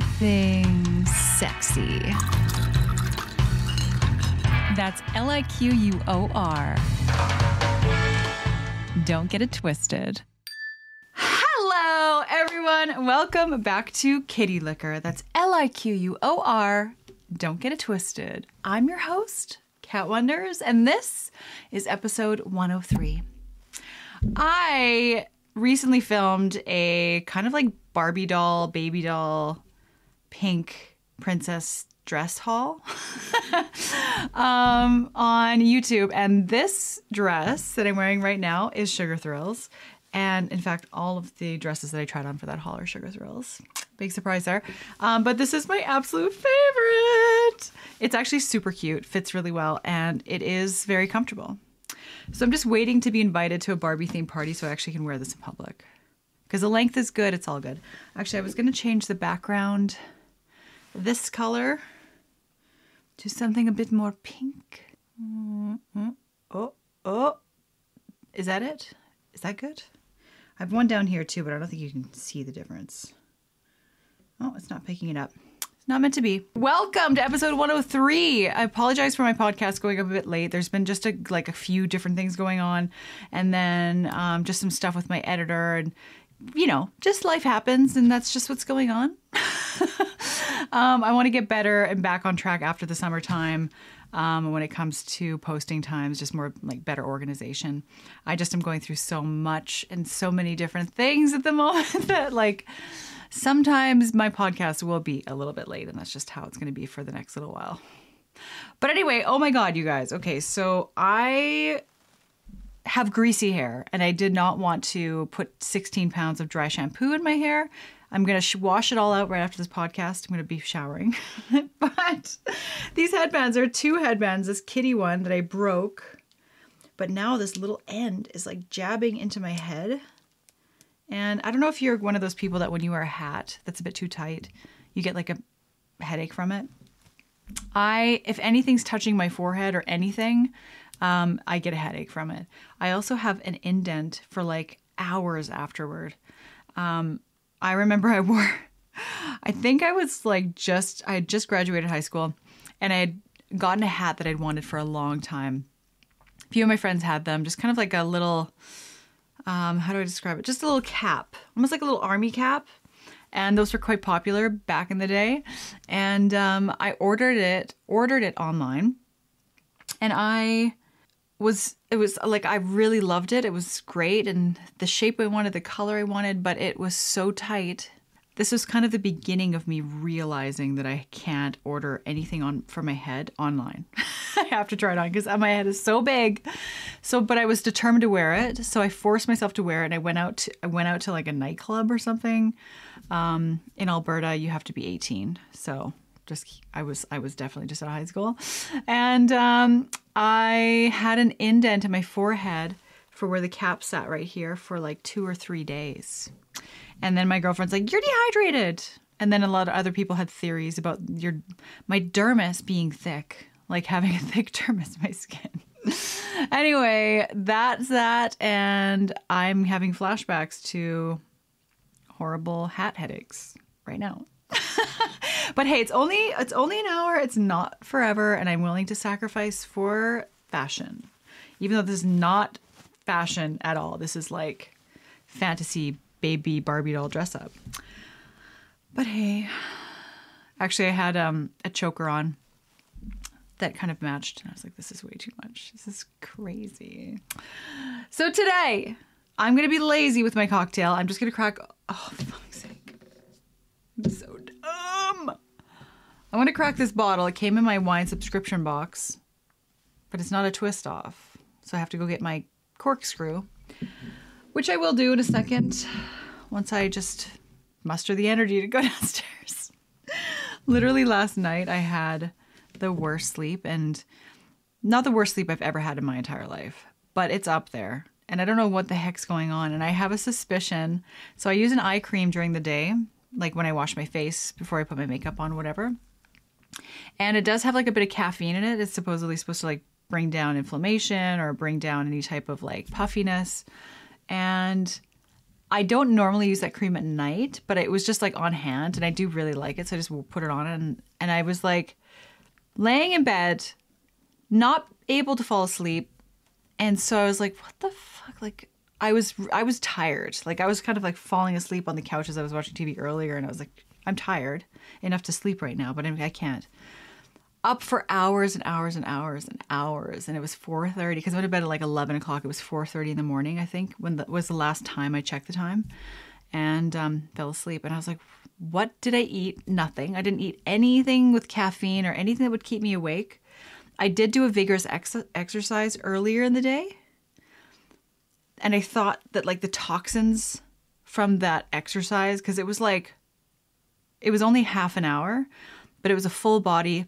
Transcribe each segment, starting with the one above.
something sexy. That's L I Q U O R. Don't get it twisted. Hello, everyone. Welcome back to Kitty Liquor. That's L I Q U O R. Don't get it twisted. I'm your host, Kat Wonders, and this is episode 103. I recently filmed a kind of like Barbie doll, baby doll, pink princess dress haul um, on YouTube. And this dress that I'm wearing right now is Sugar Thrillz. And in fact, all of the dresses that I tried on for that haul are Sugar Thrillz. Big surprise there. Um, but this is my absolute favorite. It's actually super cute, fits really well, and it is very comfortable. So I'm just waiting to be invited to a Barbie themed party so I actually can wear this in public. Because the length is good, it's all good. Actually, I was going to change the background this color to something a bit more pink. Mm-hmm. Oh, oh. Is that it? Is that good? I have one down here too, but I don't think you can see the difference. Oh, it's not picking it up. It's not meant to be. Welcome to episode 103. I apologize for my podcast going up a bit late. There's been just a, like a few different things going on, and then um, just some stuff with my editor, and you know, just life happens, and that's just what's going on. um, I want to get better and back on track after the summertime. Um, when it comes to posting times, just more like better organization. I just am going through so much and so many different things at the moment that like sometimes my podcast will be a little bit late, and that's just how it's going to be for the next little while. But anyway, oh my God, you guys. Okay, so I have greasy hair and I did not want to put 16 pounds of dry shampoo in my hair. I'm going to sh- wash it all out right after this podcast. I'm going to be showering. but these headbands are two headbands. This kitty one that I broke, but now this little end is like jabbing into my head. And I don't know if you're one of those people that when you wear a hat that's a bit too tight, you get like a headache from it. I, if anything's touching my forehead or anything, um, I get a headache from it. I also have an indent for like hours afterward. Um, I remember I wore, I think I was like just, I had just graduated high school and I had gotten a hat that I'd wanted for a long time. A few of my friends had them, just kind of like a little, um, how do I describe it? Just a little cap, almost like a little army cap. And those were quite popular back in the day. And um, I ordered it, ordered it online. And I was it was like I really loved it. It was great and the shape I wanted, the color I wanted, but it was so tight. This was kind of the beginning of me realizing that I can't order anything on for my head online. I have to try it on because my head is so big. So, but I was determined to wear it. So I forced myself to wear it. And I went out. To, I went out to like a nightclub or something. Um, in Alberta, you have to be 18. So just I was I was definitely just of high school, and um, I had an indent in my forehead for where the cap sat right here for like two or three days, and then my girlfriend's like, "You're dehydrated," and then a lot of other people had theories about your my dermis being thick, like having a thick dermis in my skin. anyway, that's that, and I'm having flashbacks to horrible hat headaches right now. but hey, it's only it's only an hour. It's not forever, and I'm willing to sacrifice for fashion, even though this is not fashion at all. This is like fantasy baby Barbie doll dress up. But hey, actually, I had um, a choker on that kind of matched, and I was like, "This is way too much. This is crazy." So today, I'm gonna be lazy with my cocktail. I'm just gonna crack. Oh, for fuck's sake! I'm so. I want to crack this bottle. It came in my wine subscription box, but it's not a twist off. So I have to go get my corkscrew, which I will do in a second once I just muster the energy to go downstairs. Literally last night, I had the worst sleep and not the worst sleep I've ever had in my entire life, but it's up there. And I don't know what the heck's going on. And I have a suspicion. So I use an eye cream during the day, like when I wash my face before I put my makeup on, whatever. And it does have like a bit of caffeine in it. It's supposedly supposed to like bring down inflammation or bring down any type of like puffiness. And I don't normally use that cream at night, but it was just like on hand and I do really like it. So I just put it on and, and I was like laying in bed, not able to fall asleep. And so I was like, what the fuck? Like, I was I was tired. Like I was kind of like falling asleep on the couch as I was watching TV earlier, and I was like, I'm tired enough to sleep right now, but I can't. Up for hours and hours and hours and hours, and it was 4:30 because I went to bed at like 11 o'clock. It was 4:30 in the morning, I think, when that was the last time I checked the time, and um, fell asleep. And I was like, what did I eat? Nothing. I didn't eat anything with caffeine or anything that would keep me awake. I did do a vigorous ex- exercise earlier in the day and I thought that like the toxins from that exercise, because it was like, it was only half an hour, but it was a full body,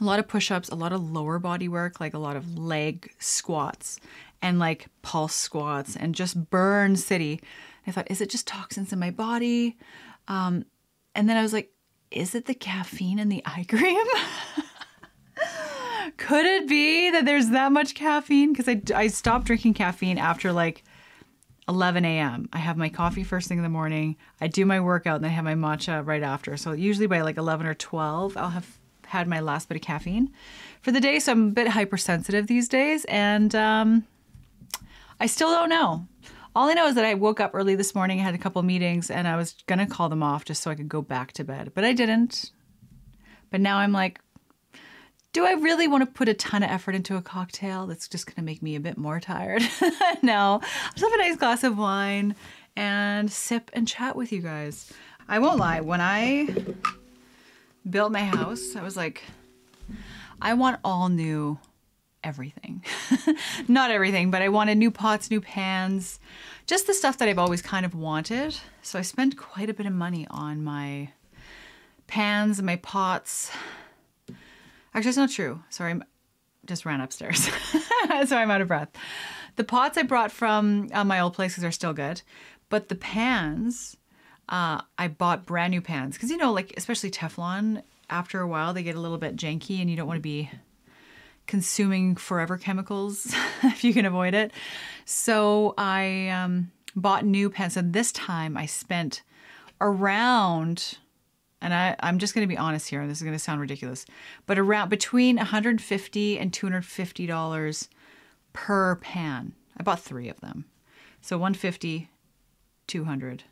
a lot of push ups, a lot of lower body work, like a lot of leg squats and like pulse squats and just burn city. I thought, is it just toxins in my body? Um, and then I was like, is it the caffeine in the eye cream? Could it be that there's that much caffeine? Because I, I stopped drinking caffeine after like 11 a.m. I have my coffee first thing in the morning. I do my workout and then I have my matcha right after. So usually by like 11 or 12, I'll have had my last bit of caffeine for the day. So I'm a bit hypersensitive these days. And um, I still don't know. All I know is that I woke up early this morning, I had a couple meetings, and I was going to call them off just so I could go back to bed. But I didn't. But now I'm like, do I really want to put a ton of effort into a cocktail that's just going to make me a bit more tired? no, I'll just have a nice glass of wine and sip and chat with you guys. I won't lie, when I built my house, I was like, I want all new everything. Not everything, but I wanted new pots, new pans, just the stuff that I've always kind of wanted. So I spent quite a bit of money on my pans and my pots Actually, it's not true. Sorry, I just ran upstairs. so I'm out of breath. The pots I brought from uh, my old places are still good, but the pans, uh, I bought brand new pans because you know, like especially Teflon, after a while they get a little bit janky, and you don't want to be consuming forever chemicals if you can avoid it. So I um, bought new pans, and this time I spent around and I, I'm just going to be honest here, and this is going to sound ridiculous, but around between 150 and 250 dollars per pan. I bought three of them, so 150, 200,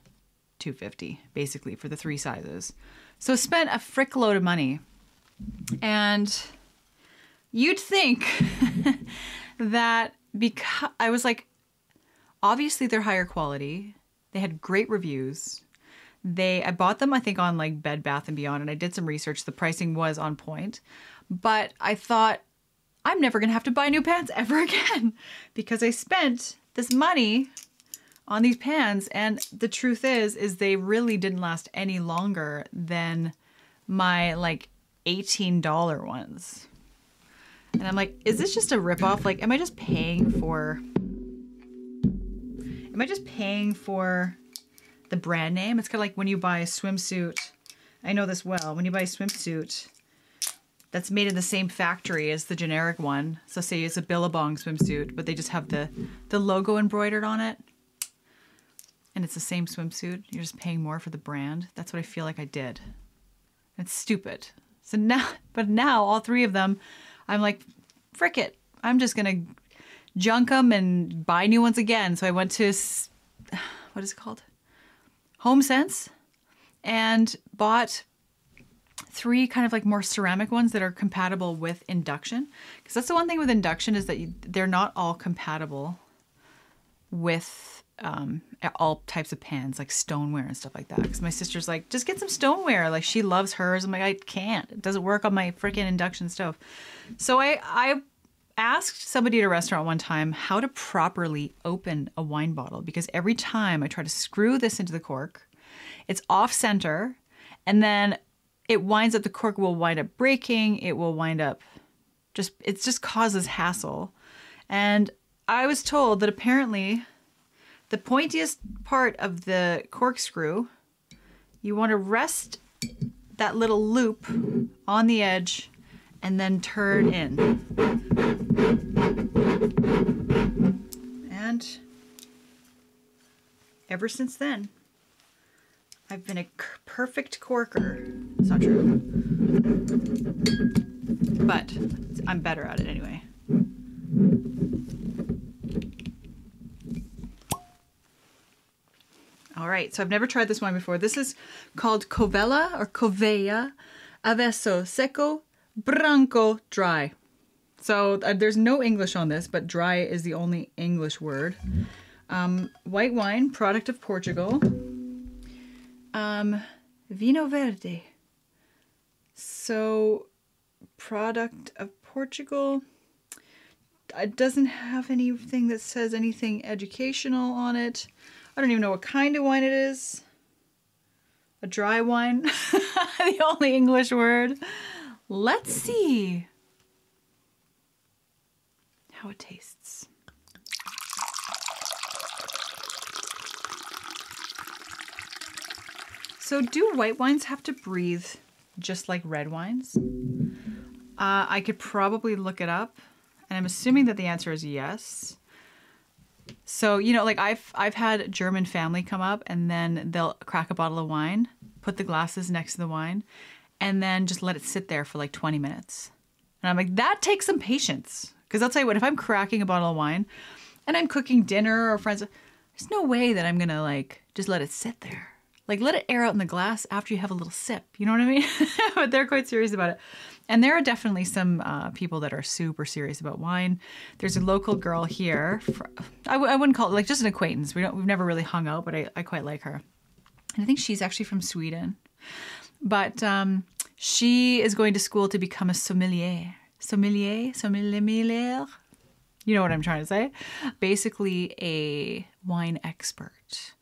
250, basically for the three sizes. So spent a frick load of money, and you'd think that because I was like, obviously they're higher quality. They had great reviews they I bought them I think on like Bed Bath and Beyond and I did some research. The pricing was on point. But I thought I'm never going to have to buy new pants ever again because I spent this money on these pans and the truth is is they really didn't last any longer than my like $18 ones. And I'm like, is this just a ripoff? Like, am I just paying for Am I just paying for the brand name. It's kind of like when you buy a swimsuit. I know this well. When you buy a swimsuit that's made in the same factory as the generic one. So say it's a Billabong swimsuit, but they just have the, the logo embroidered on it. And it's the same swimsuit. You're just paying more for the brand. That's what I feel like I did. It's stupid. So now, but now all three of them, I'm like, frick it. I'm just going to junk them and buy new ones again. So I went to, what is it called? HomeSense and bought three kind of like more ceramic ones that are compatible with induction. Because that's the one thing with induction is that you, they're not all compatible with um, all types of pans like stoneware and stuff like that. Because my sister's like just get some stoneware. Like she loves hers. I'm like i can't. It doesn't work on my freaking induction stove. So i i asked somebody at a restaurant one time how to properly open a wine bottle because every time I try to screw this into the cork, it's off center and then it winds up, the cork will wind up breaking, it will wind up just, it just causes hassle. And I was told that apparently the pointiest part of the corkscrew, you want to rest that little loop on the edge and then turn in. And ever since then, I've been a perfect corker. It's not true. But I'm better at it anyway. All right, so I've never tried this wine before. This is called Covella or Covea Avesso Seco Branco Dry. So uh, there's no English on this, but dry is the only English word. Um, white wine, product of Portugal. Um, Vino Verde. So, product of Portugal. It doesn't have anything that says anything educational on it. I don't even know what kind of wine it is. A dry wine. the only English word. Let's see how it tastes. So, do white wines have to breathe just like red wines? Uh, I could probably look it up, and I'm assuming that the answer is yes. So you know, like I've I've had German family come up, and then they'll crack a bottle of wine, put the glasses next to the wine, and then just let it sit there for like 20 minutes. And I'm like, that takes some patience. Because I'll tell you what, if I'm cracking a bottle of wine, and I'm cooking dinner or friends, there's no way that I'm gonna like just let it sit there. Like let it air out in the glass after you have a little sip. You know what I mean? but they're quite serious about it. And there are definitely some uh, people that are super serious about wine. There's a local girl here. For, I w- I wouldn't call it like just an acquaintance. We don't. We've never really hung out, but I, I quite like her. And I think she's actually from Sweden. But um, she is going to school to become a sommelier. Sommelier, sommelier. You know what I'm trying to say? Basically, a wine expert.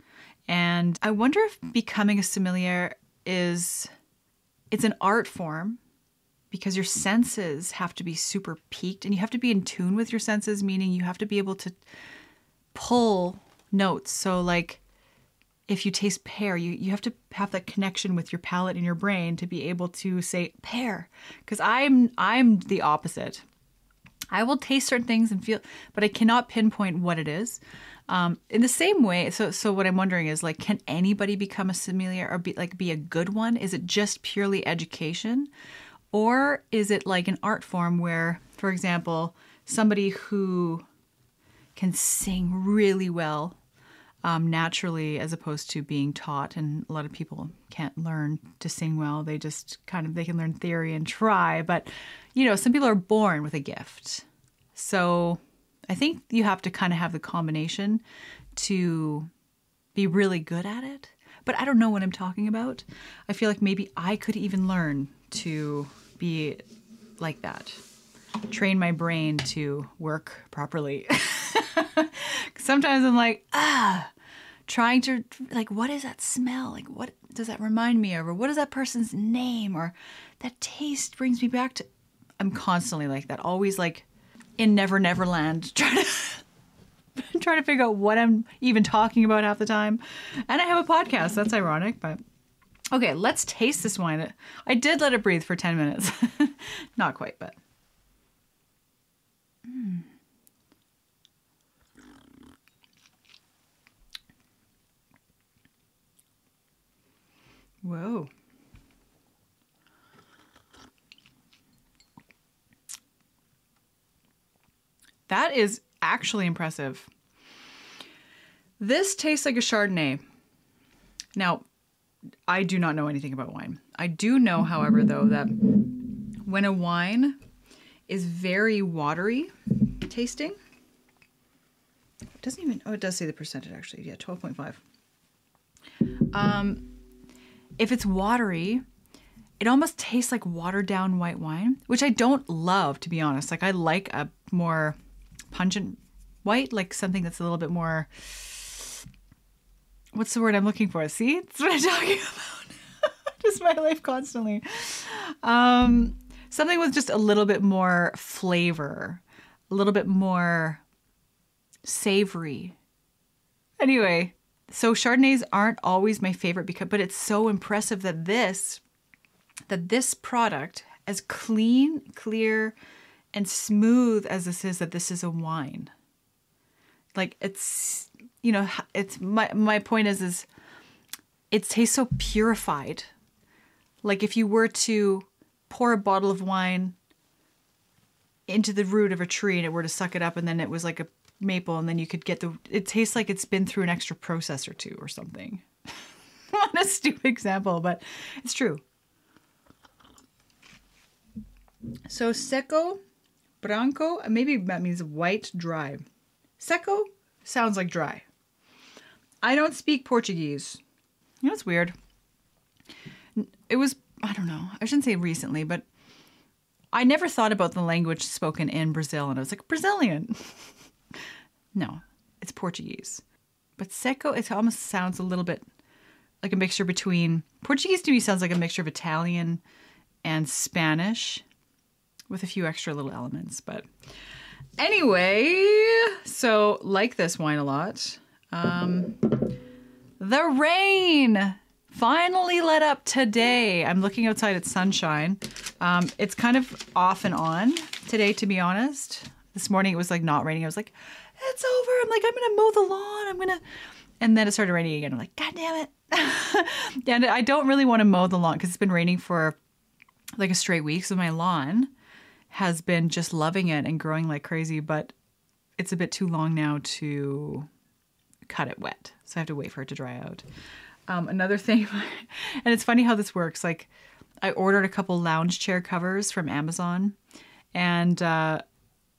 And I wonder if becoming a sommelier is it's an art form because your senses have to be super peaked and you have to be in tune with your senses meaning you have to be able to pull notes. So like if you taste pear, you, you have to have that connection with your palate and your brain to be able to say pear. Because I'm I'm the opposite. I will taste certain things and feel, but I cannot pinpoint what it is. Um, in the same way, so so what I'm wondering is like, can anybody become a sommelier or be like be a good one? Is it just purely education, or is it like an art form where, for example, somebody who can sing really well um, naturally as opposed to being taught and a lot of people can't learn to sing well. They just kind of they can learn theory and try but you know some people are born with a gift. So i think you have to kind of have the combination to be really good at it but i don't know what i'm talking about. I feel like maybe i could even learn to be like that. Train my brain to work properly. Sometimes I'm like, ah, trying to like, what is that smell? Like, what does that remind me of? Or what is that person's name? Or that taste brings me back to. I'm constantly like that, always like in Never Never Land, trying to trying to figure out what I'm even talking about half the time. And I have a podcast. That's ironic, but okay, let's taste this wine. I did let it breathe for 10 minutes. Not quite, but. Mm. Whoa. That is actually impressive. This tastes like a Chardonnay. Now, I do not know anything about wine. I do know, however, though, that when a wine is very watery tasting, it doesn't even, oh, it does say the percentage actually. Yeah, 12.5. Um, if it's watery, it almost tastes like watered down white wine, which I don't love, to be honest. Like, I like a more pungent white, like something that's a little bit more. What's the word I'm looking for? See, that's what I'm talking about. just my life constantly. Um, something with just a little bit more flavor, a little bit more savory. Anyway, so Chardonnays aren't always my favorite because but it's so impressive that this that this product as clean, clear and smooth as this is that this is a wine. Like it's you know, it's my my point is is it tastes so purified. Like if you were to pour a bottle of wine into the root of a tree and it were to suck it up and then it was like a maple and then you could get the it tastes like it's been through an extra process or two or something. what a stupid example, but it's true. So seco, branco, uh, maybe that means white, dry. Seco sounds like dry. I don't speak Portuguese. You know, it's weird. It was, I don't know, I shouldn't say recently, but I never thought about the language spoken in Brazil, and I was like, Brazilian. no, it's Portuguese. But seco, it almost sounds a little bit like a mixture between Portuguese to me sounds like a mixture of Italian and Spanish with a few extra little elements. But anyway, so like this wine a lot. Um, the rain finally let up today. I'm looking outside at sunshine. Um, it's kind of off and on today, to be honest. This morning it was like not raining. I was like, it's over. I'm like, I'm gonna mow the lawn. I'm gonna, and then it started raining again. I'm like, God damn it. and I don't really want to mow the lawn because it's been raining for like a straight week. So my lawn has been just loving it and growing like crazy, but it's a bit too long now to cut it wet. So I have to wait for it to dry out. Um, another thing, and it's funny how this works. Like, I ordered a couple lounge chair covers from Amazon, and uh,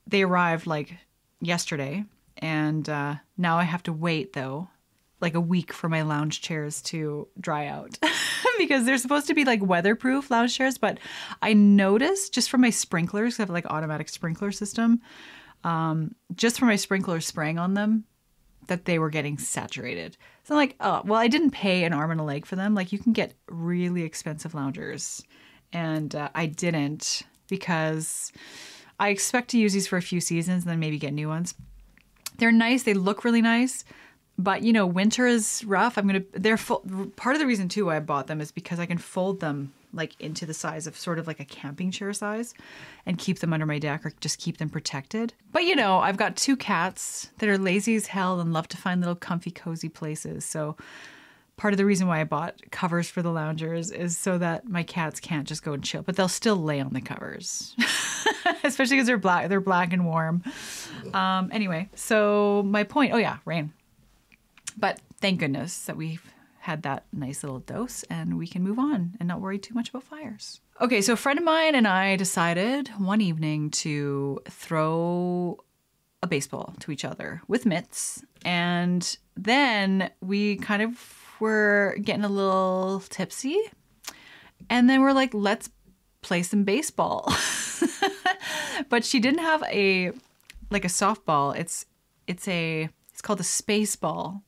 they arrived like yesterday. And uh, now I have to wait though, like a week for my lounge chairs to dry out because they're supposed to be like weatherproof lounge chairs. But I noticed just from my sprinklers, I have like automatic sprinkler system, um, just from my sprinkler spraying on them, that they were getting saturated. So I'm like, oh, well, I didn't pay an arm and a leg for them. Like you can get really expensive loungers. And uh, I didn't because I expect to use these for a few seasons and then maybe get new ones. They're nice. They look really nice. But you know, winter is rough. I'm gonna. They're full. Part of the reason too why I bought them is because I can fold them like into the size of sort of like a camping chair size, and keep them under my deck or just keep them protected. But you know, I've got two cats that are lazy as hell and love to find little comfy, cozy places. So part of the reason why I bought covers for the loungers is so that my cats can't just go and chill, but they'll still lay on the covers, especially because they're black. They're black and warm. Um, anyway, so my point. Oh yeah, rain. But thank goodness that we've had that nice little dose and we can move on and not worry too much about fires. Okay, so a friend of mine and I decided one evening to throw a baseball to each other with mitts. And then we kind of were getting a little tipsy. And then we're like, let's play some baseball. but she didn't have a like a softball. It's it's a it's called a space ball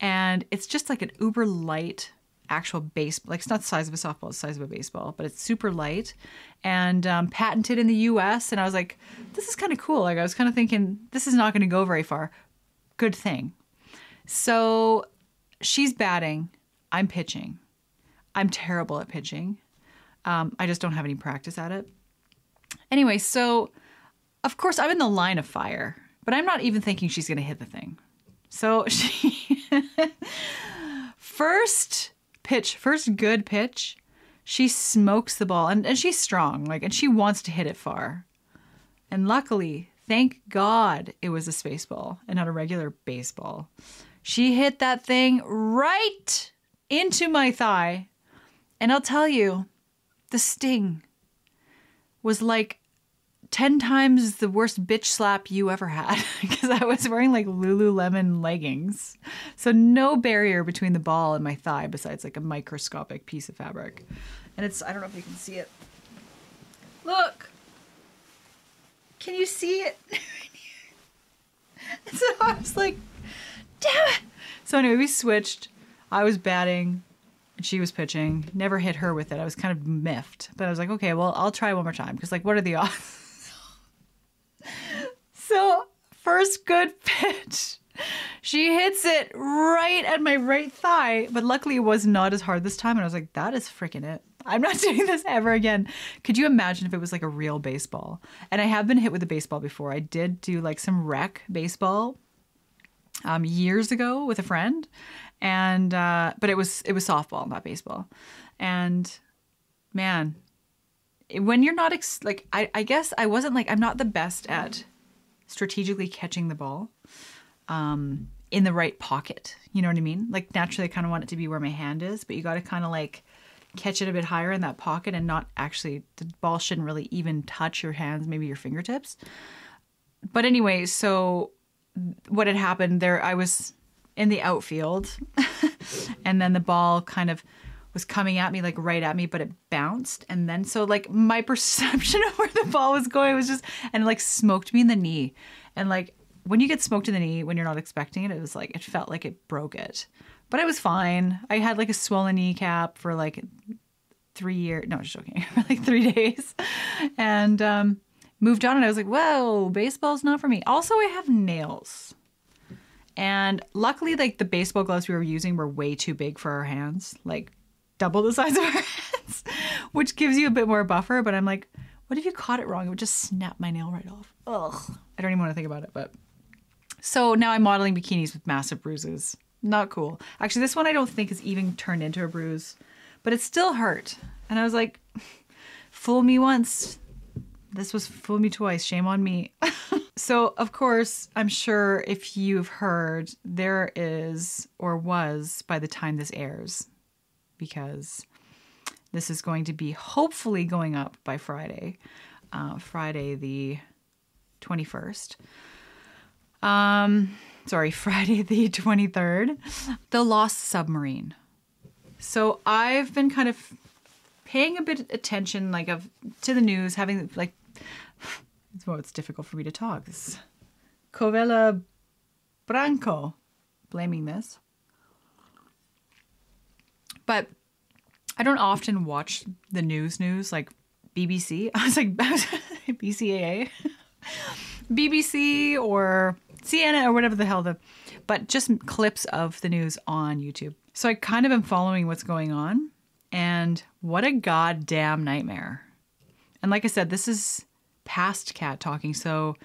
and it's just like an uber light actual base like it's not the size of a softball it's the size of a baseball but it's super light and um, patented in the us and i was like this is kind of cool like i was kind of thinking this is not going to go very far good thing so she's batting. I'm pitching. I'm terrible at pitching. Um, i just don't have any practice at it. Anyway so of course i'm in the line of fire but i'm not even thinking she's going to hit the thing. So she first pitch, first good pitch, she smokes the ball and, and she's strong, like and she wants to hit it far. And luckily, thank God it was a space ball and not a regular baseball. She hit that thing right into my thigh. And I'll tell you, the sting was like 10 times the worst bitch slap you ever had because I was wearing like Lululemon leggings. So, no barrier between the ball and my thigh besides like a microscopic piece of fabric. And it's, I don't know if you can see it. Look! Can you see it? so I was like, damn it! So, anyway, we switched. I was batting and she was pitching. Never hit her with it. I was kind of miffed. But I was like, okay, well, I'll try one more time because, like, what are the odds? So, first good pitch. She hits it right at my right thigh, but luckily it was not as hard this time. And I was like, that is freaking it. I'm not doing this ever again. Could you imagine if it was like a real baseball? And I have been hit with a baseball before. I did do like some rec baseball um, years ago with a friend, and uh, but it was it was softball, not baseball, and man, when you're not ex- like I, I guess I wasn't like I'm not the best at strategically catching the ball um, in the right pocket. You know what I mean? Like naturally, I kind of want it to be where my hand is, but you got to kind of like catch it a bit higher in that pocket and not actually the ball shouldn't really even touch your hands, maybe your fingertips. But anyway, so what had happened there, I was in the outfield, and then the ball kind of was coming at me like right at me but it bounced and then so like my perception of where the ball was going was just and like smoked me in the knee and like when you get smoked in the knee when you're not expecting it it was like it felt like it broke it but I was fine. I had like a swollen kneecap for like three years no just joking for like three days and um moved on and I was like whoa baseball's not for me also I have nails and luckily like the baseball gloves we were using were way too big for our hands like double the size of our hands, which gives you a bit more buffer. But I'm like, what if you caught it wrong? It would just snap my nail right off. Ugh. I don't even want to think about it. But so now I'm modeling bikinis with massive bruises. Not cool. Actually, this one I don't think is even turned into a bruise, but it still hurt. And I was like, fool me once. This was fool me twice. Shame on me. so, of course, I'm sure if you've heard, there is or was by the time this airs, because this is going to be hopefully going up by Friday, uh, Friday the 21st. Um, sorry, Friday the 23rd. The Lost Submarine. So I've been kind of paying a bit of attention, like of to the news, having like, it's well, it's difficult for me to talk. This Covella Branco, blaming this. But I don't often watch the news news like BBC. I was like BCAA, BBC or CNN or whatever the hell the, but just clips of the news on YouTube. So I kind of am following what's going on, and what a goddamn nightmare. And like I said, this is past Kat talking, so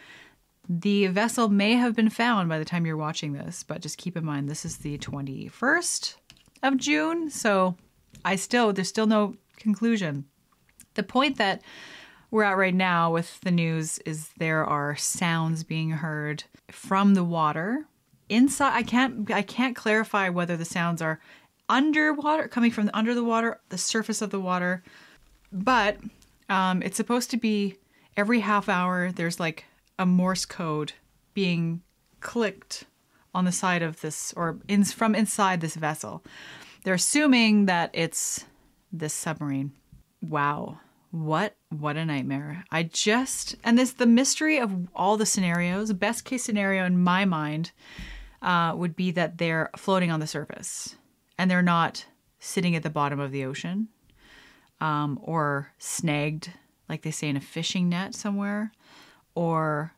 the vessel may have been found by the time you're watching this, but just keep in mind this is the 21st of June, so I still there's still no conclusion. The point that we're at right now with the news is there are sounds being heard from the water inside. I can't I can't clarify whether the sounds are underwater, coming from the, under the water, the surface of the water, but um, it's supposed to be every half hour. There's like a Morse code being clicked on the side of this or in, from inside this vessel. They're assuming that it's this submarine. Wow. What what a nightmare. I just and this the mystery of all the scenarios, best case scenario in my mind uh, would be that they're floating on the surface and they're not sitting at the bottom of the ocean um, or snagged, like they say in a fishing net somewhere, or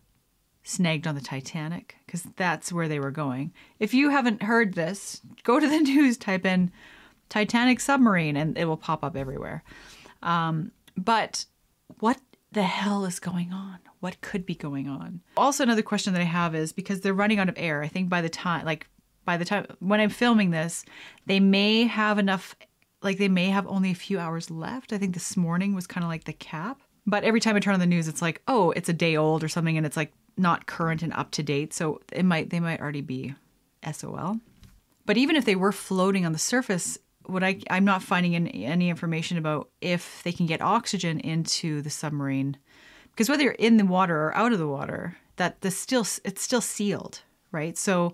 snagged on the Titanic, because that's where they were going. If you haven't heard this, go to the news, type in Titanic submarine, and it will pop up everywhere. Um, but what the hell is going on? What could be going on? Also, another question that I have is because they're running out of air. I think by the time, like, by the time when I'm filming this, they may have enough, like, they may have only a few hours left. I think this morning was kind of like the cap. But every time I turn on the news, it's like, oh, it's a day old or something, and it's like not current and up to date. So it might they might already be SOL. But even if they were floating on the surface, what I I'm not finding any, any information about if they can get oxygen into the submarine, because whether you're in the water or out of the water, that the still it's still sealed, right? So,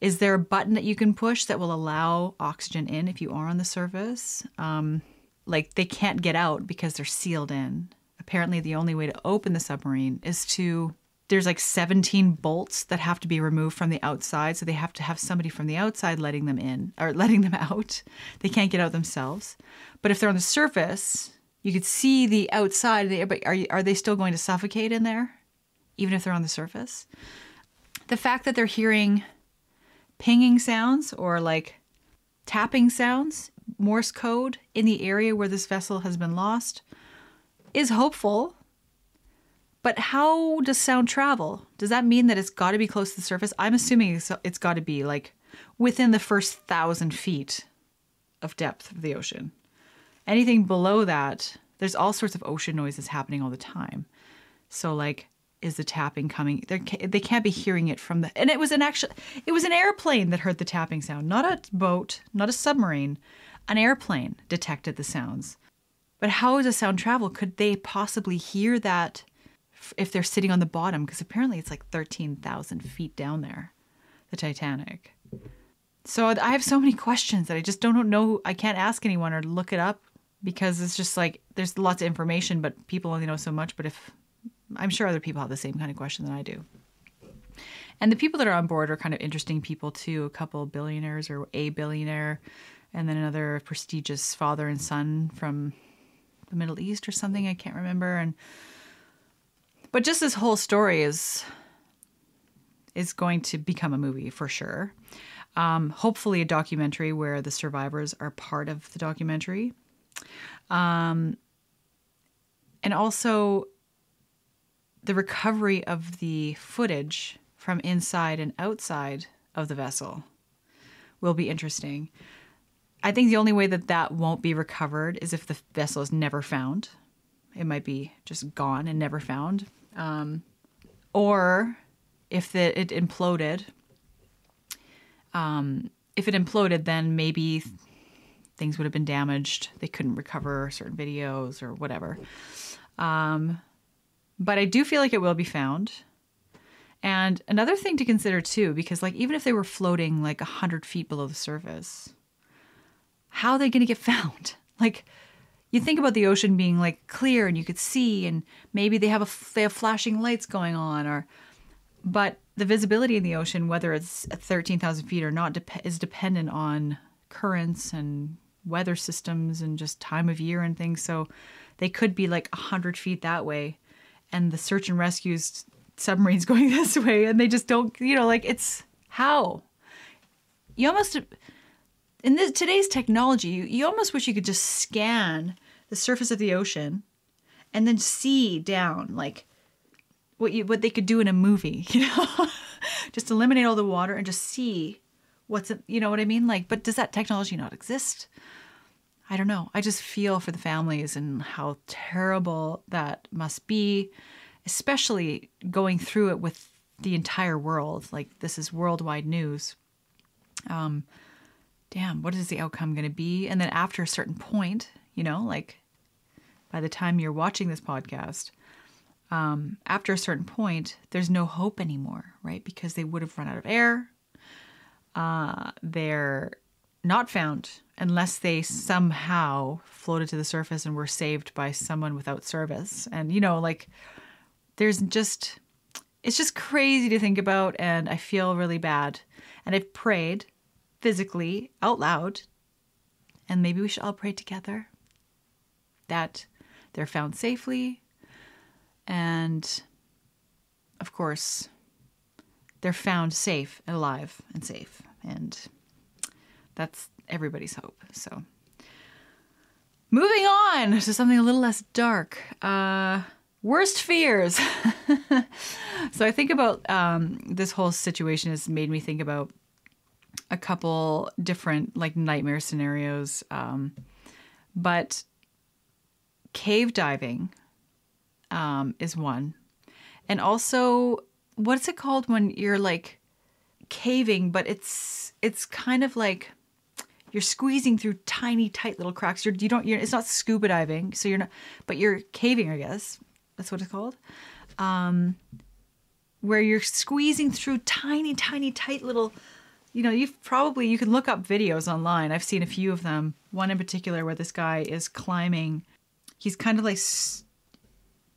is there a button that you can push that will allow oxygen in if you are on the surface? Um, like they can't get out because they're sealed in. Apparently, the only way to open the submarine is to there's like 17 bolts that have to be removed from the outside so they have to have somebody from the outside letting them in or letting them out they can't get out themselves but if they're on the surface you could see the outside of the air but are, you, are they still going to suffocate in there even if they're on the surface the fact that they're hearing pinging sounds or like tapping sounds morse code in the area where this vessel has been lost is hopeful But how does sound travel? Does that mean that it's got to be close to the surface? I'm assuming it's, got to be like within the first thousand feet of depth of the ocean. Anything below that, there's all sorts of ocean noises happening all the time. So like, is the tapping coming? They they can't be hearing it from the. And it was an actual. It was an airplane that heard the tapping sound, not a boat, not a submarine. An airplane detected the sounds. But how does a sound travel? Could they possibly hear that if they're sitting on the bottom? Because apparently it's like thirteen thousand feet down there, the Titanic. So I have so many questions that I just don't know. I can't ask anyone or look it up because it's just like there's lots of information, but people only know so much. But if I'm sure other people have the same kind of question that I do. And the people that are on board are kind of interesting people too. A couple billionaires or a billionaire, and then another prestigious father and son from the Middle East or something. I can't remember. And but just this whole story is is going to become a movie for sure. Um, hopefully, a documentary where the survivors are part of the documentary. Um, and also the recovery of the footage from inside and outside of the vessel will be interesting. I think the only way that that won't be recovered is if the vessel is never found. It might be just gone and never found. Um, or if the, it imploded. Um, if it imploded, then maybe things would have been damaged. They couldn't recover certain videos or whatever. Um, but I do feel like it will be found. And another thing to consider too, because like even if they were floating like a hundred feet below the surface, how are they going to get found? Like you think about the ocean being like clear and you could see, and maybe they have a they have flashing lights going on, or but the visibility in the ocean, whether it's thirteen thousand feet or not, de- is dependent on currents and weather systems and just time of year and things. So they could be like a hundred feet that way, and the search and rescues submarines going this way and they just don't you know like it's how? You almost in this, today's technology you, you almost wish you could just scan the surface of the ocean and then see down like what you what they could do in a movie you know? Just eliminate all the water and just see what's you know what i mean? Like but does that technology not exist I don't know. I just feel for the families and how terrible that must be, especially going through it with the entire world. Like, this is worldwide news. Um, damn, what is the outcome going to be? And then after a certain point, you know, like by the time you're watching this podcast, um, after a certain point, there's no hope anymore, right? Because they would have run out of air. Uh, they're not found unless they somehow floated to the surface and were saved by someone without service. And, you know, like there's just, it's just crazy to think about. And I feel really bad. And I've prayed physically out loud. And maybe we should all pray together that they're found safely. And of course, they're found safe and alive and safe. And that's everybody's hope. So, moving on to something a little less dark. Uh, worst fears. so I think about um, this whole situation has made me think about a couple different like nightmare scenarios. Um, but cave diving um, is one, and also what's it called when you're like caving, but it's it's kind of like you're squeezing through tiny, tight little cracks. You're, you don't. You're, it's not scuba diving, so you're not. But you're caving, I guess. That's what it's called. Um, where you're squeezing through tiny, tiny, tight little. You know, you've probably you can look up videos online. I've seen a few of them. One in particular where this guy is climbing. He's kind of like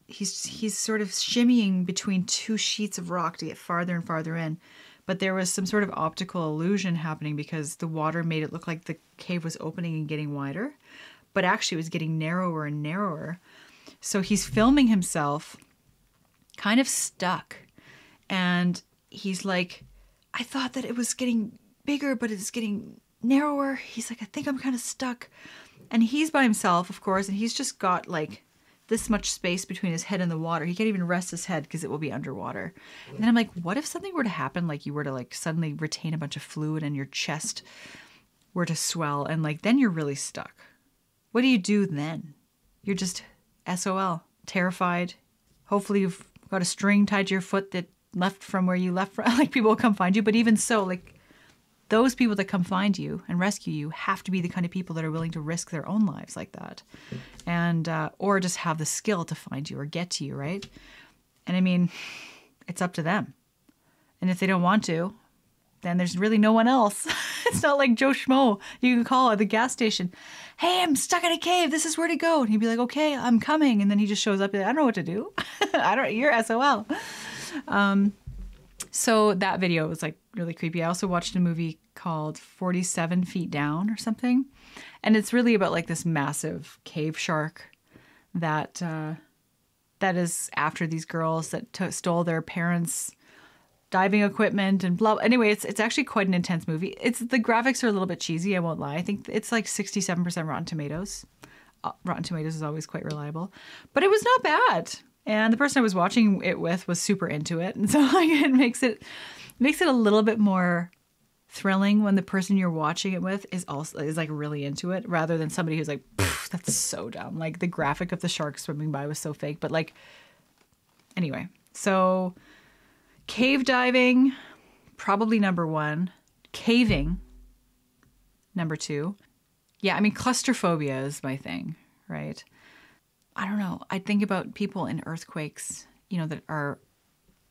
he's he's sort of shimmying between two sheets of rock to get farther and farther in but there was some sort of optical illusion happening because the water made it look like the cave was opening and getting wider, but actually it was getting narrower and narrower. So he's filming himself kind of stuck. And he's like, I thought that it was getting bigger, but it's getting narrower. He's like, I think I'm kind of stuck. And he's by himself, of course, and he's just got like this much space between his head and the water. He can't even rest his head because it will be underwater. And then I'm like, what if something were to happen? Like you were to like suddenly retain a bunch of fluid and your chest were to swell and like then you're really stuck. What do you do then? You're just SOL, terrified. Hopefully you've got a string tied to your foot that left from where you left from. Like people will come find you, but even so, like those people that come find you and rescue you have to be the kind of people that are willing to risk their own lives like that. And uh, or just have the skill to find you or get to you right? And i mean it's up to them. And if they don't want to then there's really no one else. It's not like joe schmo you can call at the gas station hey i'm stuck in a cave. This is where to go. And he'd be like okay i'm coming. And then he just shows up like, i don't know what to do. I don't you're sol um, so that video was like really creepy. I also watched a movie called 47 Feet Down or something. And it's really about like this massive cave shark that uh, that is after these girls that t- stole their parents' diving equipment and blah. Anyway, it's it's actually quite an intense movie. It's the graphics are a little bit cheesy. I won't lie. I think it's like 67% Rotten Tomatoes. Uh, Rotten Tomatoes is always quite reliable, but it was not bad. And the person I was watching it with was super into it, and so like it makes it makes it a little bit more thrilling when the person you're watching it with is also is like really into it, rather than somebody who's like, "That's so dumb." Like the graphic of the shark swimming by was so fake, but like, anyway. So, cave diving, probably number one. Caving, number two. Yeah, I mean, claustrophobia is my thing, right? I don't know. I think about people in earthquakes, you know, that are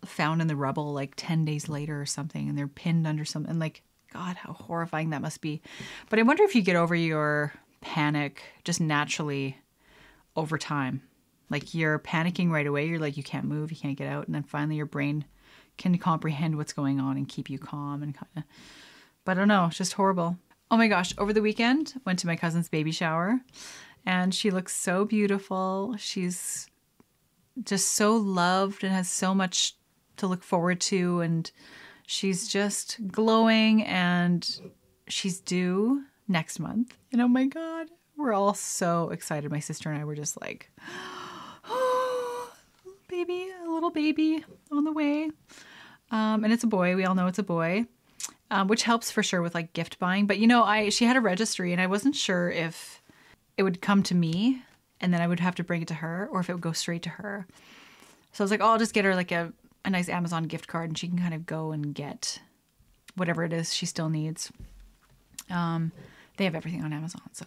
found in the rubble like 10 days later or something and they're pinned under some and like god how horrifying that must be. But i wonder if you get over your panic just naturally over time. Like you're panicking right away. You're like you can't move you can't get out and then finally your brain can comprehend what's going on and keep you calm and kind of but i don't know it's just horrible. Oh my gosh over the weekend went to my cousin's baby shower and she looks so beautiful. She's just so loved and has so much to look forward to and she's just glowing and she's due next month. And oh my god, we're all so excited. My sister and I were just like, "Oh, baby, a little baby on the way." Um, and it's a boy. We all know it's a boy. Um, which helps for sure with like gift buying. But you know, I she had a registry and I wasn't sure if it would come to me and then I would have to bring it to her or if it would go straight to her. So I was like, oh, I'll just get her like a, a nice Amazon gift card and she can kind of go and get whatever it is she still needs. Um, they have everything on Amazon, so.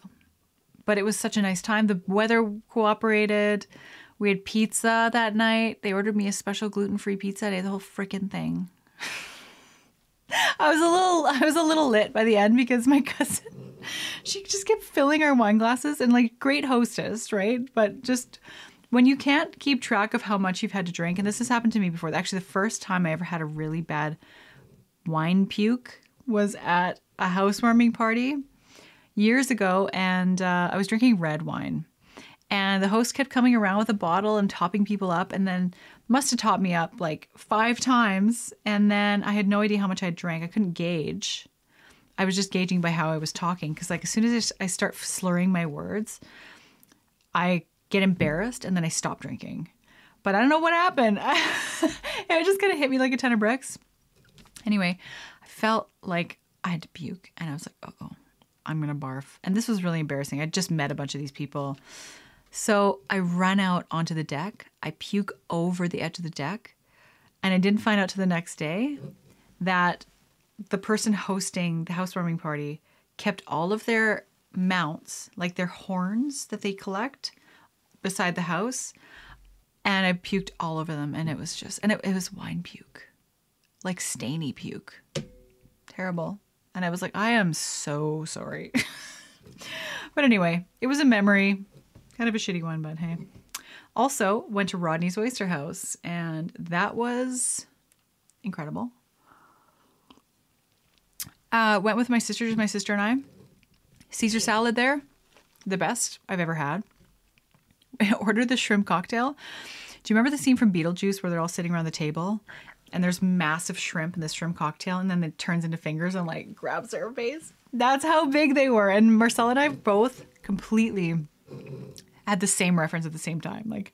But it was such a nice time. The weather cooperated. We had pizza that night. They ordered me a special gluten-free pizza. I ate the whole freaking thing. I was a little I was a little lit by the end because my cousin she just kept filling our wine glasses and like great hostess, right? But just when you can't keep track of how much you've had to drink, and this has happened to me before. Actually, the first time I ever had a really bad wine puke was at a housewarming party years ago, and uh, I was drinking red wine. And the host kept coming around with a bottle and topping people up, and then must have topped me up like five times. And then I had no idea how much I drank. I couldn't gauge. I was just gauging by how I was talking because like as soon as I start slurring my words, I get embarrassed and then I stop drinking. But I don't know what happened. it just kind of hit me like a ton of bricks. Anyway, I felt like I had to puke and I was like, oh, I'm going to barf. And this was really embarrassing. I just met a bunch of these people. So I run out onto the deck. I puke over the edge of the deck. And I didn't find out to the next day that the person hosting the housewarming party kept all of their mounts, like their horns that they collect beside the house, and I puked all over them, and it was just, and it, it was wine puke, like stainy puke, terrible. And I was like, I am so sorry. but anyway, it was a memory, kind of a shitty one, but hey. Also, went to Rodney's Oyster House, and that was incredible. Uh, went with my sisters, my sister and I. Caesar salad there, the best I've ever had. Ordered the shrimp cocktail. Do you remember the scene from Beetlejuice where they're all sitting around the table and there's massive shrimp in this shrimp cocktail and then it turns into fingers and like grabs her face? That's how big they were. And Marcella and I both completely had the same reference at the same time. Like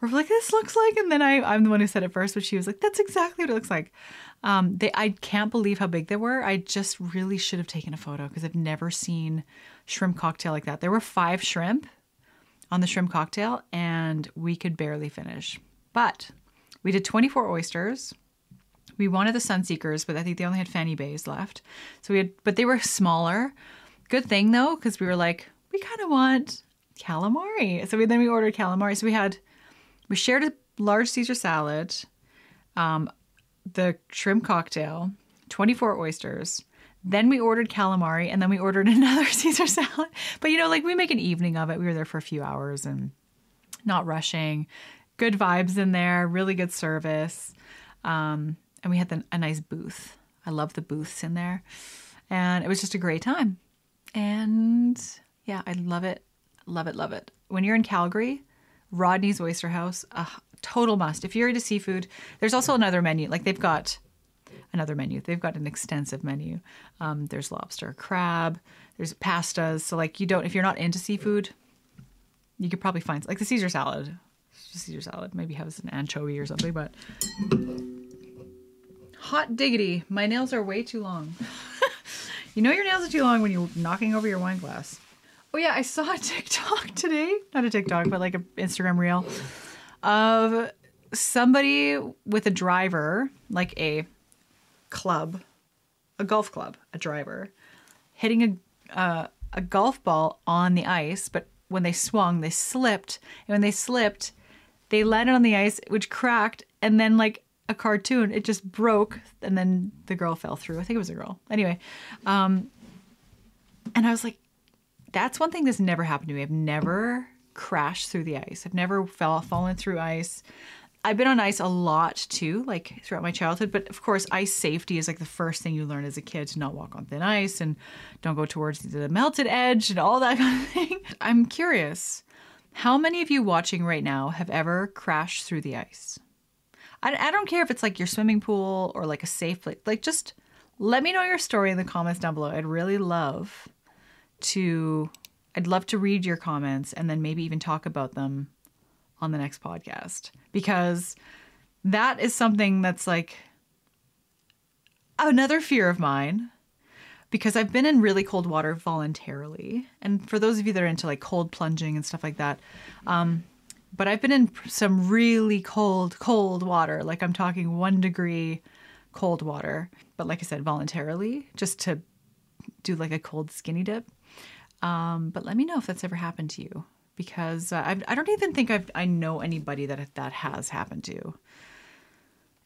we're like, this looks like, and then I, I'm the one who said it first, but she was like, that's exactly what it looks like. Um, they, I can't believe how big they were. I just really should have taken a photo because I've never seen shrimp cocktail like that. There were five shrimp on the shrimp cocktail, and we could barely finish. But we did 24 oysters. We wanted the Sunseekers, but I think they only had Fanny Bays left. So we had, but they were smaller. Good thing though, because we were like, we kind of want calamari. So we, then we ordered calamari. So we had, we shared a large Caesar salad, um, the shrimp cocktail, 24 oysters. Then we ordered calamari and then we ordered another Caesar salad. But you know, like we make an evening of it. We were there for a few hours and not rushing. Good vibes in there, really good service. Um, and we had the, a nice booth. I love the booths in there. And it was just a great time. And yeah, I love it. Love it, love it. When you're in Calgary, Rodney's Oyster House, a total must. If you're into seafood, there's also another menu. Like they've got another menu. They've got an extensive menu. Um, there's lobster, crab, there's pastas. So like you don't, if you're not into seafood, you could probably find like the Caesar salad. Caesar salad. Maybe have an anchovy or something, but hot diggity, my nails are way too long. you know your nails are too long when you're knocking over your wine glass. Oh yeah, I saw a TikTok today. Not a TikTok, but like an Instagram reel of somebody with a driver, like a club, a golf club, a driver, hitting a uh, a golf ball on the ice, but when they swung, they slipped, and when they slipped, they landed on the ice, which cracked, and then like a cartoon, it just broke, and then the girl fell through. I think it was a girl. Anyway, um, and I was like, that's one thing that's never happened to me. I've never crashed through the ice. I've never fell fallen through ice. I've been on ice a lot too, like throughout my childhood. But of course, ice safety is like the first thing you learn as a kid to not walk on thin ice and don't go towards the melted edge and all that kind of thing. I'm curious, how many of you watching right now have ever crashed through the ice? I, I don't care if it's like your swimming pool or like a safe place. Like, just let me know your story in the comments down below. I'd really love to. I'd love to read your comments and then maybe even talk about them on the next podcast because that is something that's like another fear of mine because I've been in really cold water voluntarily. And for those of you that are into like cold plunging and stuff like that, um, but I've been in some really cold, cold water. Like I'm talking one degree cold water, but like I said, voluntarily, just to do like a cold skinny dip. Um, but let me know if that's ever happened to you because uh, I do not even think I've, I know anybody that that has happened to.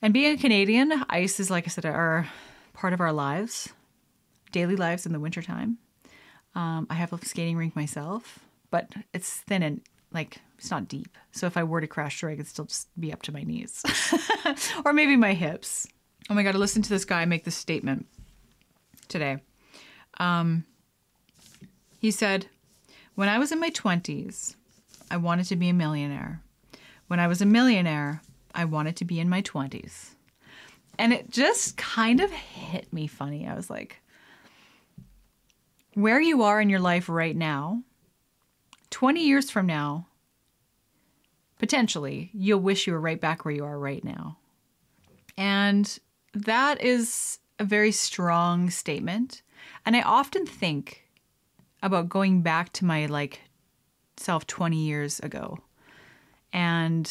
And being a Canadian, ice is, like I said, our part of our lives, daily lives in the wintertime. Um, I have a skating rink myself, but it's thin and like it's not deep. So if I were to crash through, I could still just be up to my knees or maybe my hips. Oh my God, I listened to this guy make this statement today. Um, he said, When I was in my 20s, I wanted to be a millionaire. When I was a millionaire, I wanted to be in my 20s. And it just kind of hit me funny. I was like, where you are in your life right now, 20 years from now, potentially, you'll wish you were right back where you are right now. And that is a very strong statement. And I often think about going back to my like self 20 years ago. And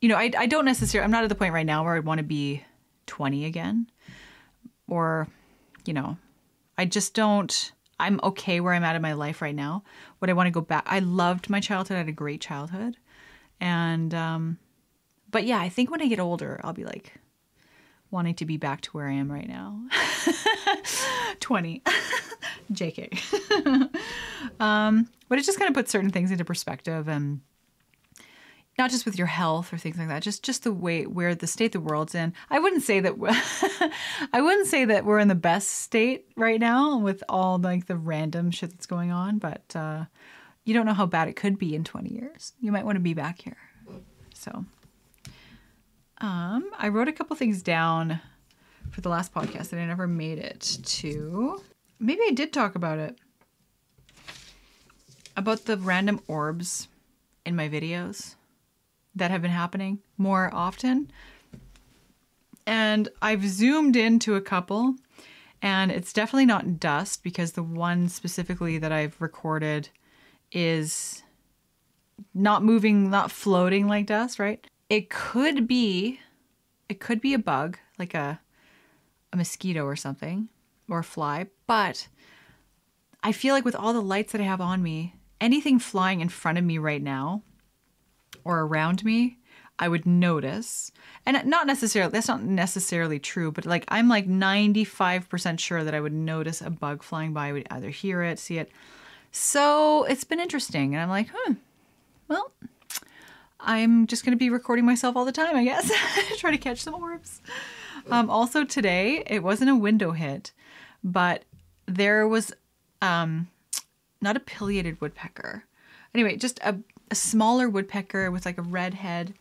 you know, I I don't necessarily I'm not at the point right now where I'd want to be 20 again or you know, I just don't I'm okay where I'm at in my life right now. Would I want to go back? I loved my childhood. I had a great childhood. And um but yeah, I think when I get older, I'll be like wanting to be back to where I am right now. 20. JK. um, but it just kind of puts certain things into perspective and not just with your health or things like that, just just the way where the state the world's in. I wouldn't say that I wouldn't say that we're in the best state right now with all like the random shit that's going on, but uh, you don't know how bad it could be in 20 years. You might want to be back here. So, um, I wrote a couple things down for the last podcast that I never made it to. Maybe I did talk about it. about the random orbs in my videos that have been happening more often. And I've zoomed into a couple, and it's definitely not dust because the one specifically that I've recorded is not moving, not floating like dust, right? It could be it could be a bug, like a a mosquito or something, or a fly, but I feel like with all the lights that I have on me, anything flying in front of me right now or around me, I would notice. And not necessarily, that's not necessarily true, but like I'm like 95% sure that I would notice a bug flying by. I would either hear it, see it. So it's been interesting. And I'm like, hmm, well, I'm just going to be recording myself all the time, I guess. Try to catch some orbs. Um, also, today, it wasn't a window hit, but there was um, not a pileated woodpecker. Anyway, just a, a smaller woodpecker with like a red head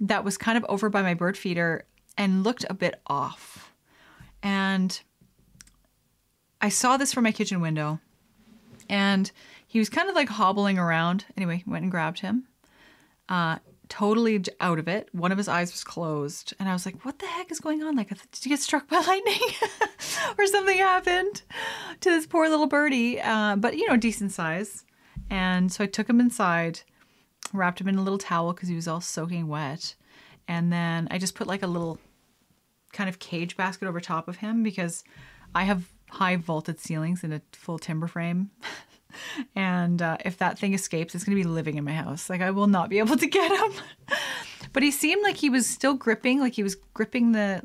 that was kind of over by my bird feeder and looked a bit off. And I saw this from my kitchen window and he was kind of like hobbling around. Anyway, went and grabbed him. Uh, totally out of it. One of his eyes was closed, and I was like, "What the heck is going on? Like, did you get struck by lightning, or something happened to this poor little birdie?" Uh, but you know, decent size. And so I took him inside, wrapped him in a little towel because he was all soaking wet, and then I just put like a little kind of cage basket over top of him because I have high vaulted ceilings in a full timber frame. and uh, if that thing escapes, it's going to be living in my house. Like I will not be able to get him. but he seemed like he was still gripping, like he was gripping the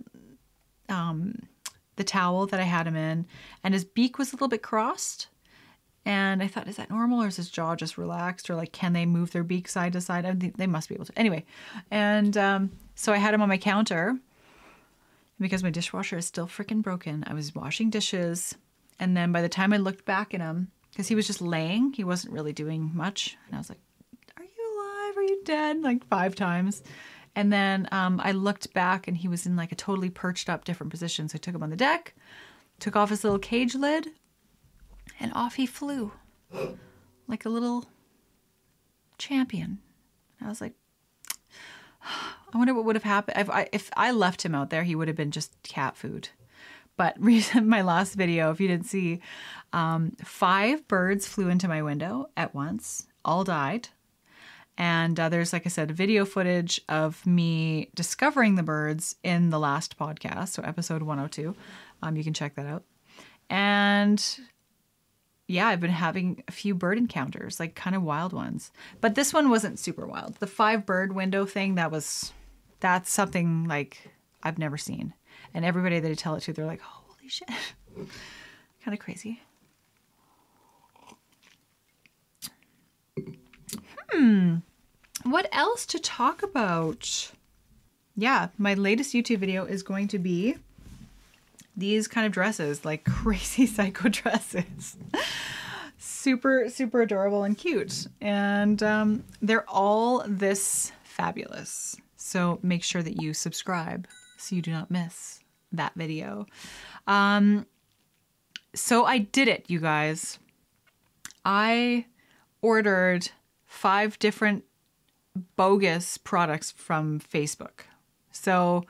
um, the towel that I had him in, and his beak was a little bit crossed. And I thought, is that normal, or is his jaw just relaxed, or like can they move their beak side to side? I think they must be able to. Anyway, and um, so I had him on my counter because my dishwasher is still freaking broken. I was washing dishes, and then by the time I looked back at him, because he was just laying. He wasn't really doing much. And I was like, Are you alive? Are you dead? Like five times. And then um, I looked back and he was in like a totally perched up different position. So I took him on the deck, took off his little cage lid, and off he flew like a little champion. I was like, I wonder what would have happened if I, if I left him out there. He would have been just cat food. But recent my last video, if you didn't see, um, five birds flew into my window at once. All died. And uh, there's, like I said, video footage of me discovering the birds in the last podcast, so episode 102. Um, you can check that out. And yeah, I've been having a few bird encounters, like kind of wild ones. But this one wasn't super wild. The five bird window thing, that was, that's something like I've never seen. And everybody that I tell it to, they're like, holy shit. kind of crazy. Hmm. What else to talk about? Yeah, my latest YouTube video is going to be these kind of dresses, like crazy psycho dresses. super, super adorable and cute. And um, they're all this fabulous. So make sure that you subscribe so you do not miss that video. Um, so I did it, you guys. I ordered five different bogus products from Facebook. So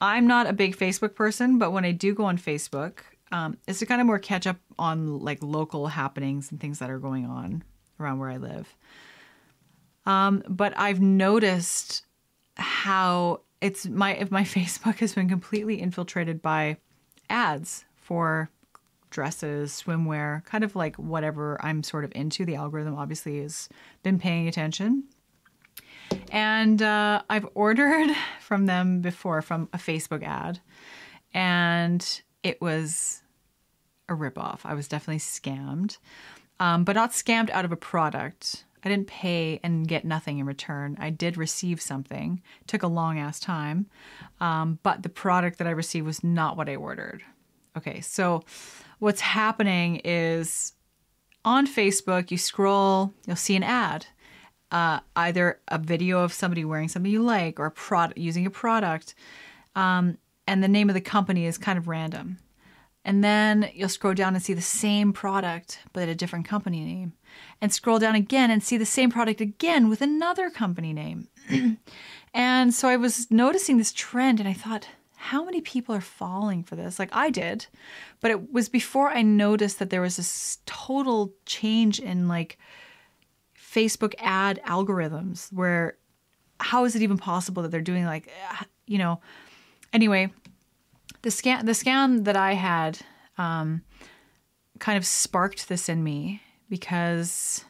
I'm not a big Facebook person, but when I do go on Facebook, um, it's to kind of more catch up on like local happenings and things that are going on around where I live. Um, but I've noticed how it's my if my Facebook has been completely infiltrated by ads for dresses, swimwear, kind of like whatever I'm sort of into. The algorithm obviously has been paying attention. And uh, I've ordered from them before from a Facebook ad, and it was a ripoff. I was definitely scammed, um, but not scammed out of a product. I didn't pay and get nothing in return. I did receive something. It took a long ass time, um, but the product that I received was not what I ordered. Okay, so what's happening is on Facebook, you scroll, you'll see an ad, uh, either a video of somebody wearing something you like or a product using a product, um, and the name of the company is kind of random. And then you'll scroll down and see the same product, but at a different company name. And scroll down again and see the same product again with another company name. and so I was noticing this trend and I thought, how many people are falling for this? Like I did, but it was before I noticed that there was this total change in like Facebook ad algorithms where how is it even possible that they're doing like you know anyway the scan the scan that I had um, kind of sparked this in me because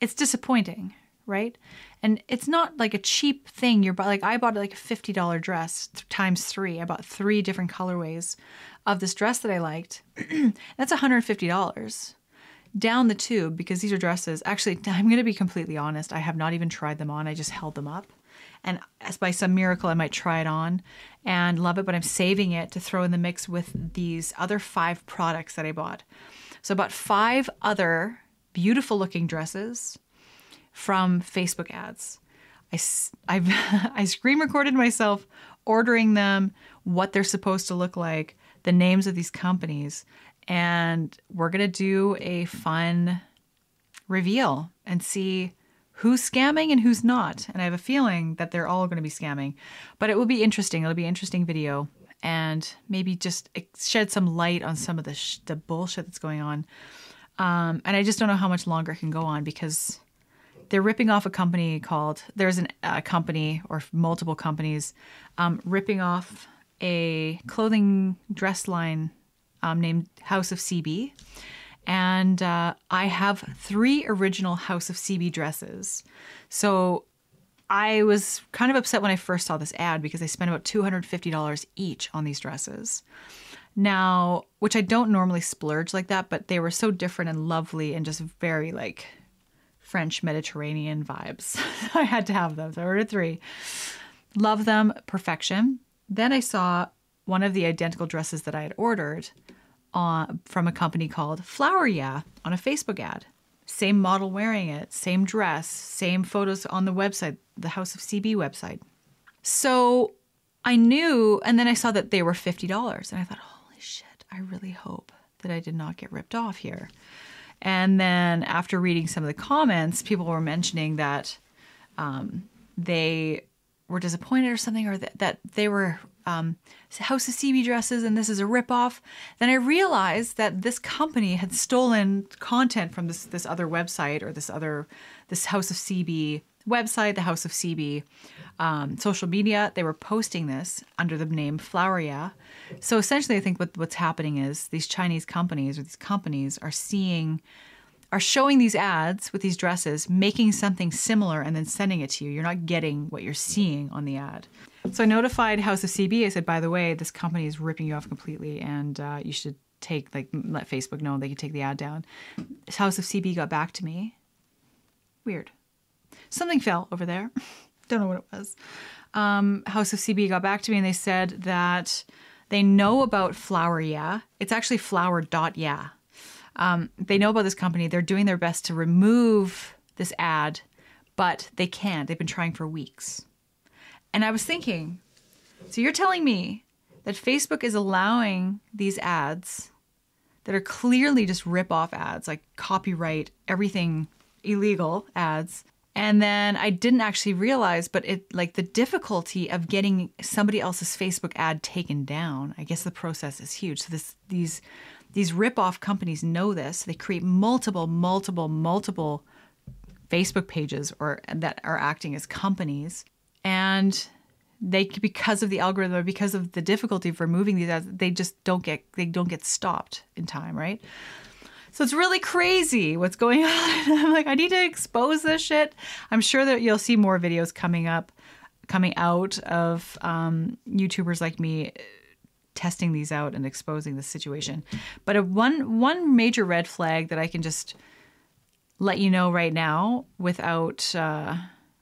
it's disappointing, right? And it's not like a cheap thing. You're like I bought like a fifty dollar dress times three. I bought three different colorways of this dress that I liked. That's one hundred fifty dollars down the tube because these are dresses. Actually, I'm going to be completely honest. I have not even tried them on. I just held them up. And as by some miracle, I might try it on and love it, but I'm saving it to throw in the mix with these other five products that I bought. So, about five other beautiful looking dresses from Facebook ads. I, I've, I screen recorded myself ordering them, what they're supposed to look like, the names of these companies, and we're going to do a fun reveal and see who's scamming and who's not. And I have a feeling that they're all going to be scamming, but it will be interesting. It'll be an interesting video and maybe just shed some light on some of the the bullshit that's going on. Um, and I just don't know how much longer it can go on because they're ripping off a company called there's a uh, company or multiple companies um, ripping off a clothing dress line um, named House of CB. And uh, I have three original House of CB dresses. So I was kind of upset when I first saw this ad because I spent about $250 each on these dresses. Now, which I don't normally splurge like that, but they were so different and lovely and just very like French Mediterranean vibes. I had to have them. So I ordered three. Love them, perfection. Then I saw one of the identical dresses that I had ordered on, from a company called Flower Yeah on a Facebook ad. Same model wearing it, same dress, same photos on the website, the House of CB website. So I knew, and then I saw that they were $50. And I thought, holy shit, I really hope that I did not get ripped off here. And then after reading some of the comments, people were mentioning that um, they were disappointed or something, or that, that they were um, House of CB dresses and this is a ripoff. Then I realized that this company had stolen content from this this other website or this other this House of CB website, the House of CB um, social media. They were posting this under the name Floweria. So essentially, I think what, what's happening is these Chinese companies or these companies are seeing are showing these ads with these dresses, making something similar, and then sending it to you. You're not getting what you're seeing on the ad. So I notified House of CB. I said, by the way, this company is ripping you off completely, and uh, you should take like let Facebook know they can take the ad down. House of CB got back to me. Weird. Something fell over there. Don't know what it was. Um, House of CB got back to me and they said that they know about Flower Yeah. It's actually Flower dot Yeah. Um, they know about this company. They're doing their best to remove this ad, but they can't. They've been trying for weeks. And I was thinking, so you're telling me that Facebook is allowing these ads that are clearly just rip off ads, like copyright, everything illegal ads. And then I didn't actually realize, but it like the difficulty of getting somebody else's Facebook ad taken down. I guess the process is huge. So this these these rip-off companies know this. They create multiple, multiple, multiple Facebook pages or that are acting as companies, and they because of the algorithm or because of the difficulty of removing these ads, they just don't get they don't get stopped in time, right? So it's really crazy what's going on. I'm like, I need to expose this shit. I'm sure that you'll see more videos coming up, coming out of um, YouTubers like me testing these out and exposing the situation. But a one one major red flag that I can just let you know right now without uh,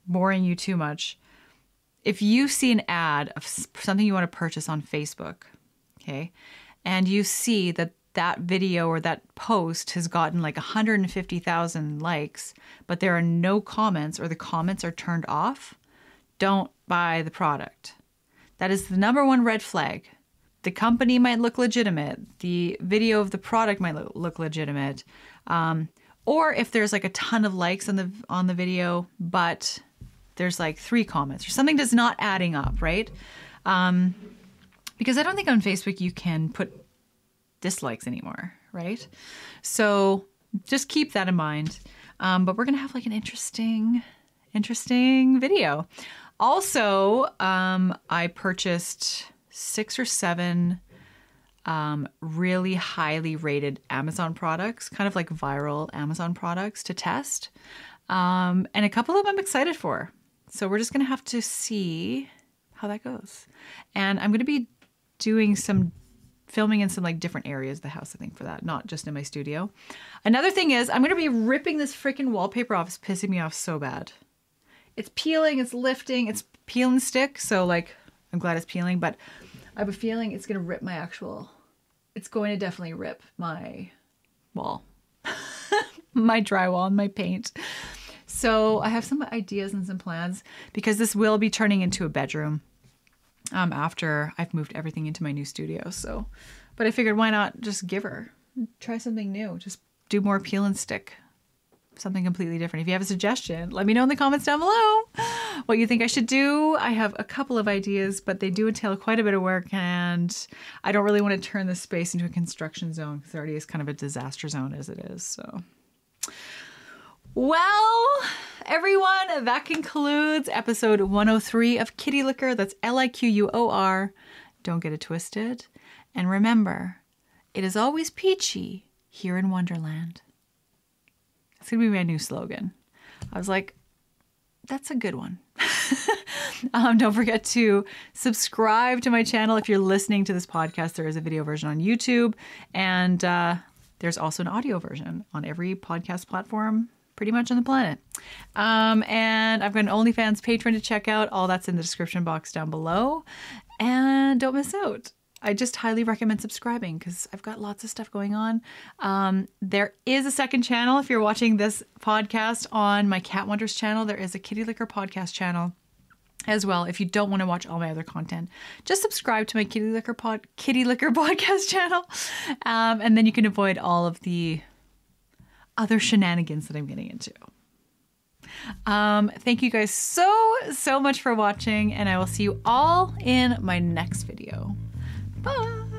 boring you too much. If you see an ad of something you want to purchase on Facebook, okay, and you see that that video or that post has gotten like 150,000 likes, but there are no comments or the comments are turned off, don't buy the product. That is the number one red flag the company might look legitimate, the video of the product might look, legitimate, um, or if there's like a ton of likes on the on the video, but there's like three comments or something does not adding up, right? Um, because I don't think on Facebook you can put dislikes anymore, right? So just keep that in mind. Um, but we're gonna have like an interesting, interesting video. Also, um, I purchased six or seven um, really highly rated Amazon products, kind of like viral Amazon products to test. Um, and a couple of them I'm excited for. So we're just going to have to see how that goes. And I'm going to be doing some filming in some like different areas of the house, I think, for that, not just in my studio. Another thing is, I'm to be ripping this freaking wallpaper off. It's pissing me off so bad. It's peeling, it's lifting, it's peel and stick. So, like, I'm glad it's peeling, but I have a feeling it's to rip my actual, it's going to definitely rip my wall, my drywall, and my paint. So, I have some ideas and some plans because this will be turning into a bedroom um, after I've moved everything into my new studio. So, but I figured why not just give her, try something new, just do more peel and stick, something completely different. If you have a suggestion, let me know in the comments down below what you think I should do. I have a couple of ideas, but they do entail quite a bit of work, and I don't really want to turn this space into a construction zone because it already is kind of a disaster zone as it is. So. Well, everyone, that concludes episode 103 of Kitty Liquor. That's L I Q U O R. Don't get it twisted. And remember, it is always peachy here in Wonderland. It's going to be my new slogan. I was like, that's a good one. um, don't forget to subscribe to my channel if you're listening to this podcast. There is a video version on YouTube, and uh, there's also an audio version on every podcast platform pretty much on the planet. Um, and I've got an OnlyFans Patreon to check out. All that's in the description box down below. And don't miss out. I just highly recommend subscribing because I've got lots of stuff going on. Um, there is a second channel if you're watching this podcast on my Kat Wonders channel. There is a Kitty Liquor podcast channel as well. If you don't want to watch all my other content, just subscribe to my Kitty Liquor pod Kitty Liquor podcast channel, um, and then you can avoid all of the other shenanigans that I'm getting into. Um, thank you guys so, so much for watching, and I will see you all in my next video. Bye.